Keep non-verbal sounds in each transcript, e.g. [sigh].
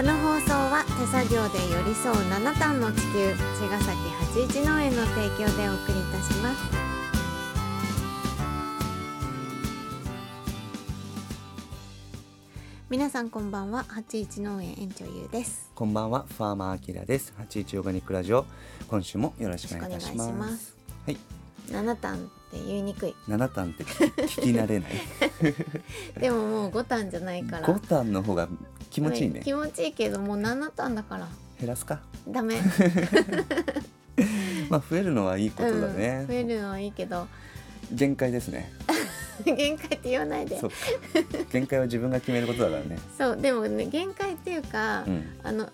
この放送は手作業で寄り添う七段の地球茅ヶ崎八一農園の提供でお送りいたします皆さんこんばんは八一農園園長ゆうですこんばんは、ファーマーアキラです。八一オーガニックラジオ、今週もよろしくお願いいたしま。ますすはい、七段って言いにくい七単って聞き慣れない。[laughs] でももう五段じゃないから五単の方が気持ちいいね。気持ちいいけどもう七段だから減らすか。ダメ [laughs] まあ増えるのはいいことだうん、ね増。えるのはいいけど限界ですね。[laughs] 限界って言わないで。限界は自分が決めることだからね。そうでもね限界っていうか、うん。あの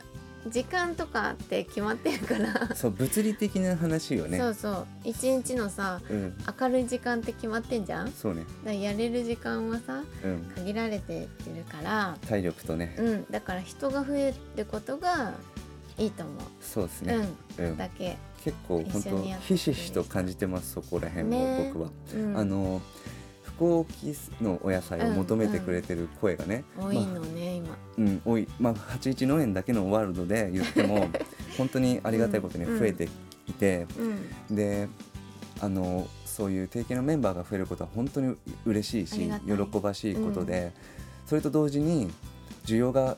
時間とかって決まってるから、そう物理的な話よね。そうそう一日のさうん。明るい時間って決まってんじゃん？そうね。らやれる時間はさうん。限られてるから体力とね。うんだから人が増えることがいいと思う、そうですね。うん。だけ、結構本当ひしひしと感じてますそこら辺ねも僕は。うん、あの福岡のお野菜を求めてくれてる声がね、多いのね、今。うん、多い、まあ、81農園だけのワールドで言っても本当にありがたいことにうん増えていて、うん。であのそういう定期のメンバーが増えることは本当に嬉しいし喜ばしいことで、それと同時に需要が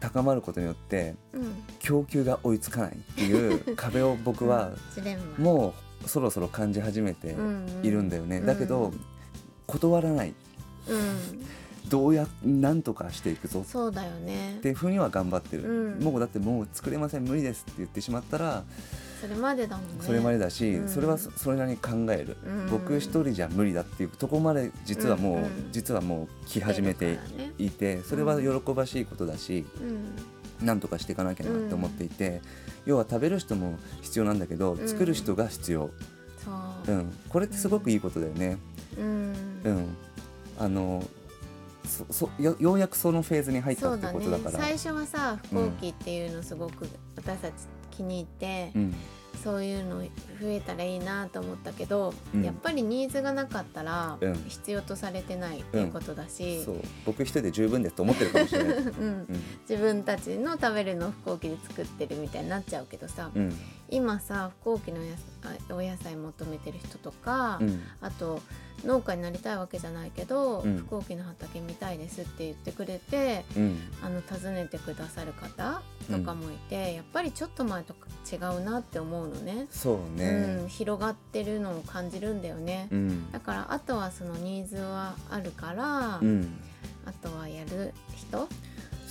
高まることによってうん。供給が追いつかないっていう壁を僕は [laughs] もうそろそろ感じ始めているんだよね。うんだけど、断らない。うん。どうやなんとかしていくぞ。そうだよね。っていうふうには頑張ってる、うん。もうだってもう作れません無理ですって言ってしまったらそれまでだもんね。それまでだし、うん。それはそそれなりに考える、うん。僕一人じゃ無理だっていうところまで実はもう、うんうん。実はもう来始めていてそれは喜ばしいことだし、うん。なんとかしていかなきゃなって思っていて、要は食べる人も必要なんだけどん。作る人が必要、そうう、ん。これってすごくいいことだよね。うん。うん、あのそそよようやくそのフェーズに入ったってことだから。最初はさ飛行機っていうのすごく私たち気に入って、うん。そういうの増えたらいいなと思ったけど、うん。やっぱりニーズがなかったらうん。必要とされてないっていうことだし、そう。僕一人で十分ですと思ってるかもしれない。[laughs] うん。自分たちの食べるのを飛行機で作ってるみたいになっちゃうけどさ、今さ飛行機のおやあお野菜求めてる人とか、うんあと農家になりたいわけじゃないけど、うん飛行機の畑見たいですって言ってくれてうんあの訪ねてくださる方とかもいて、やっぱりちょっと前とか違うなって思うのね。そううん、ね。広がってるのを感じるんだよね。うんだからあとはそのニーズはあるから、うんあとはやる人、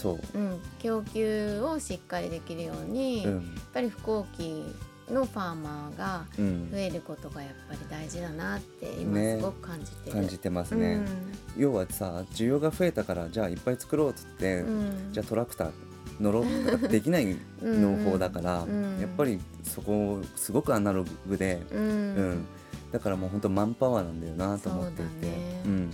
そう。うん、供給をしっかりできるように、やっうんぱり飛行機のファーマーがうん。増えることがやっぱり大事だなって今ね。すごく感じてる。感じてますね。要はさ需要が増えたからじゃあいっぱい作ろうっつって、うん。じゃあトラクター乗ろうとかできない [laughs] 農法だから、うん。やっぱりそこすごくアナログで、うん、うんだからもう本当マンパワーなんだよなと思っていて。そうんうん。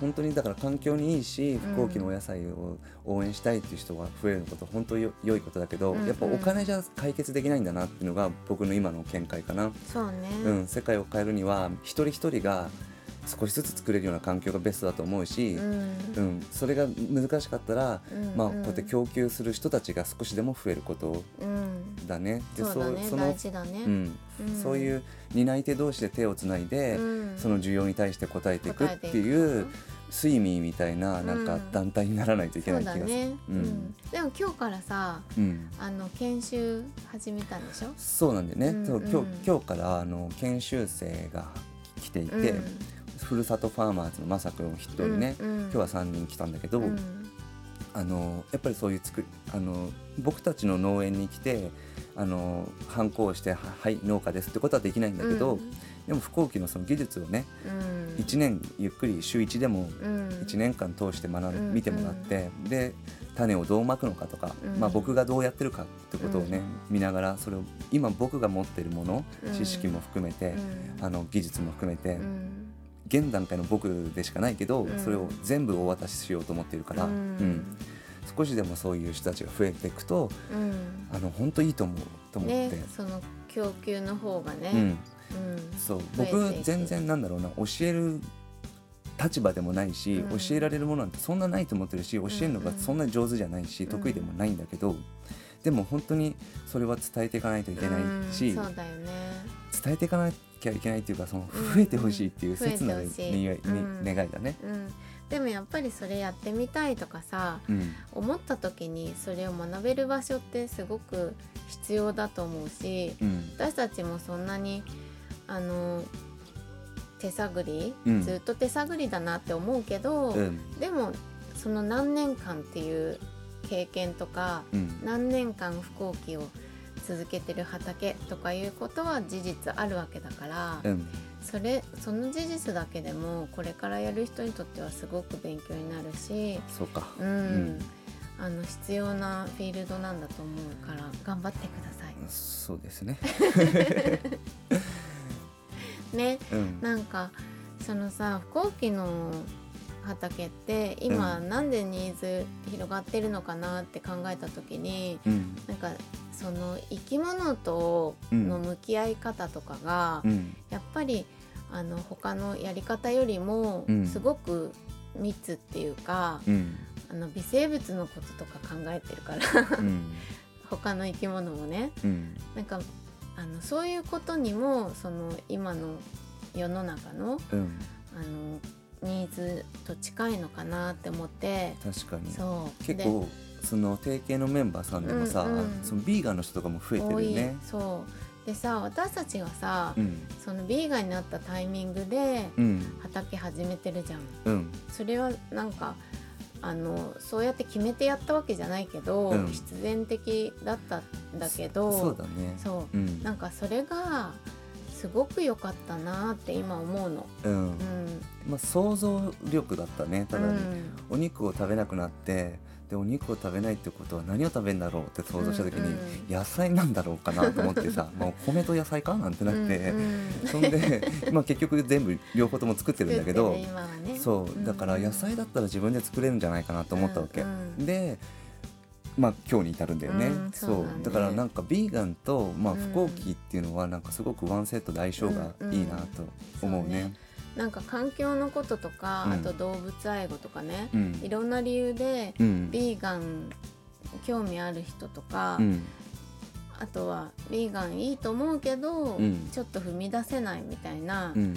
本当にだから環境にいいし飛行機のお野菜を応援したいっていう人が増えること本当よ良いことだけど、うんうん。やっぱお金じゃ解決できないんだなっていうのが僕の今の見解かな、そうね、うん、世界を変えるには一人一人が少しずつ作れるような環境がベストだと思うし、うん。うん。それが難しかったら、うん。まあ、こうやって供給する人たちが少しでも増えること。うんだね。でそうだね。その大事だね、うん。うん。そういう担い手同士で手をつないで、うん。その需要に対して応えていくっていうスイミーみたいななんかうん団体にならないといけそないう気がする。ううん。ん。でも今日からさうん。あの研修始めたんでしょ？そうなんだよね、うんそう今うん日今日からあの研修生が来ていて、ふるさとファーマーズのまさくんを筆頭にね、今日は3人来たんだけど、うんあのやっぱりそういう作りあの僕たちの農園に来てあの反抗しては「はい農家です」ってことはできないんだけど、うん。でも不幸期のその技術をねうん。1年ゆっくり週1でもうん。1年間通して学んうん。見てもらって、で種をどうまくのかとか、うん。まあ、僕がどうやってるかってことをね、見ながらそれを今僕が持ってるものうん。知識も含めて、うん。あの技術も含めて、うん現段階の僕でしかないけど、うん。それを全部お渡ししようと思っているから、うん。うん。少しでもそういう人たちが増えていくとうん。あの本当いいと思うと思って。ねその供給の方がね、うん。うん。そう。僕全然なんだろうな教える立場でもないし、うん。教えられるものなんてそんなないと思ってるし教えるのがそんな上手じゃないし、うん。得意でもないんだけどでも本当にそれは伝えていかないといけないし、うん。そうだよね。伝えていかなきゃいけないっていうかその増えてほしいっていう増えて切な願ほしいい,、うん願いだね。うんでもやっぱりそれやってみたいとかさうん思った時にそれを学べる場所ってすごく必要だと思うしうん私たちもそんなにあの手探り、うんずっと手探りだなって思うけど、うんでもその何年間っていう経験とかうん何年間不幸期を続けてる畑とかいうことは事実あるわけだから、うん。それその事実だけでもこれからやる人にとってはすごく勉強になるし、そうか。うん。うん。あの必要なフィールドなんだと思うから頑張ってください。そうですね。[laughs] ね。うん。なんかそのさ不幸期の畑って今、うなんでニーズ広がってるのかなって考えた時にうん。なんかその生き物との向き合い方とかが、うん。やっぱりあの他のやり方よりもうん。すごく密っていうか、うん。あの微生物のこととか考えてるからうん。[laughs] 他の生き物もね。うん。なんかあのそういうことにもその今の世の中のうん。あのニーズと近いのかなって思って。確かに。そう。結構その提携のメンバーさんでもさ、うんうんそのビーガンの人とかも増えてるよね。そう。でさ私たちがさ、うん。そのビーガンになったタイミングでうん。畑始めてるじゃん。うん。それはなんかあのそうやって決めてやったわけじゃないけど、うん。必然的だったんだけどそうだね。そう。うん。なんかそれがすごく良かったなって今思うの。うん。うん。まあ想像力だったねただに、うん。お肉を食べなくなってでお肉を食べないってことは何を食べるんだろうって想像した時に、うんうん。野菜なんだろうかなと思ってさ [laughs] まあお米と野菜かなんてなって、うんうん [laughs] そんで、[laughs] まあ、結局全部両方とも作ってるんだけどねそうだから野菜だったら自分で作れるんじゃないかなと思ったわけ、うんうん。でまあ今日に至るんだよね、うんそう。だね。だからなんかビーガンと、まあ、うん。不幸期っていうのはなんかすごくワンセットで相性がいいなと思うね。なんか環境のこととか、うん。あと動物愛護とかね、うん。いろんな理由でうん。ビーガン興味ある人とか、うん。あとはビーガンいいと思うけど、うん。ちょっと踏み出せないみたいなうん。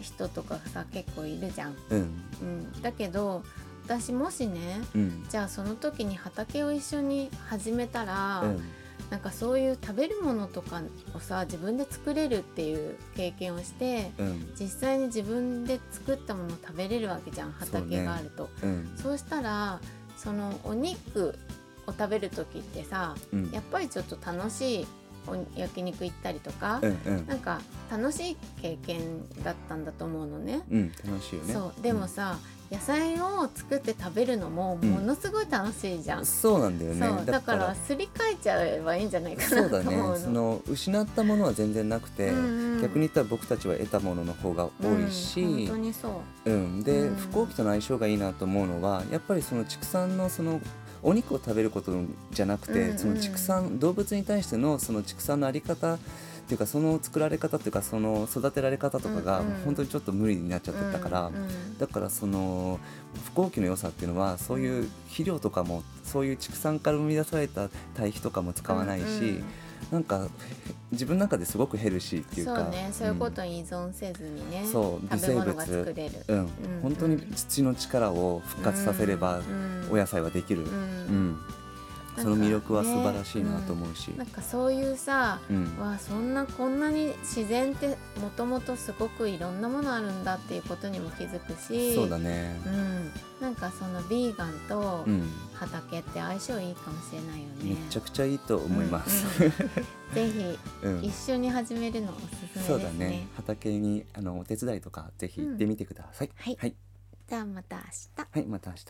人とかさ結構いるじゃん。うん。うん、だけど私もしねうん。じゃあその時に畑を一緒に始めたら、うん。なんかそういう食べるものとかをさ自分で作れるっていう経験をしてうん。実際に自分で作ったものを食べれるわけじゃん畑があると。うん。そう,、したらそのお肉を食べる時ってさうん。やっぱりちょっと楽しいお焼肉行ったりとか、うんうん。なんか楽しい経験だったんだと思うのね。うん楽しいよね。そうでもさ、野菜を作って食べるのもものすごい楽しいじゃん。うんそうなんだよね。だから。すり替えちゃえばいいんじゃないかなそうだ。ね。その失ったものは全然なくて、うんうん。逆に言ったら僕たちは得たものの方が多いし、うん本当にそう。うん、で、うん。不幸期との相性がいいなと思うのはやっぱりその畜産のそのお肉を食べることじゃなくて、うんうん。その畜産動物に対してのその畜産のあり方っていうかその作られ方っていうかその育てられ方とかがうんうん。本当にちょっと無理になっちゃってたから、うんうん。だからその不幸期の良さっていうのはそういう肥料とかもそういう畜産から生み出された堆肥とかも使わないし、うんうん。なんかへ自分の中ですごくヘルシーっていうかそうねそういうことに依存せずにね、そう食べ物が作れる。うん、うん本当に土の力を復活させればうんお野菜はできる、ううんんその魅力は素晴らしいなと思うし、なんかそういうさ、うん。わあそんなこんなに自然ってもともとすごくいろんなものあるんだっていうことにも気づくし。そうだね。うん、なんかそのビーガンとうん、畑って相性いいかもしれないよね。めちゃくちゃいいと思います、うんうん。ぜひうん。一緒に始めるのおすすめですね。そうだね。畑にあのお手伝いとかぜひ行ってみてください、はい。はい、じゃあまた明日。はい、また明日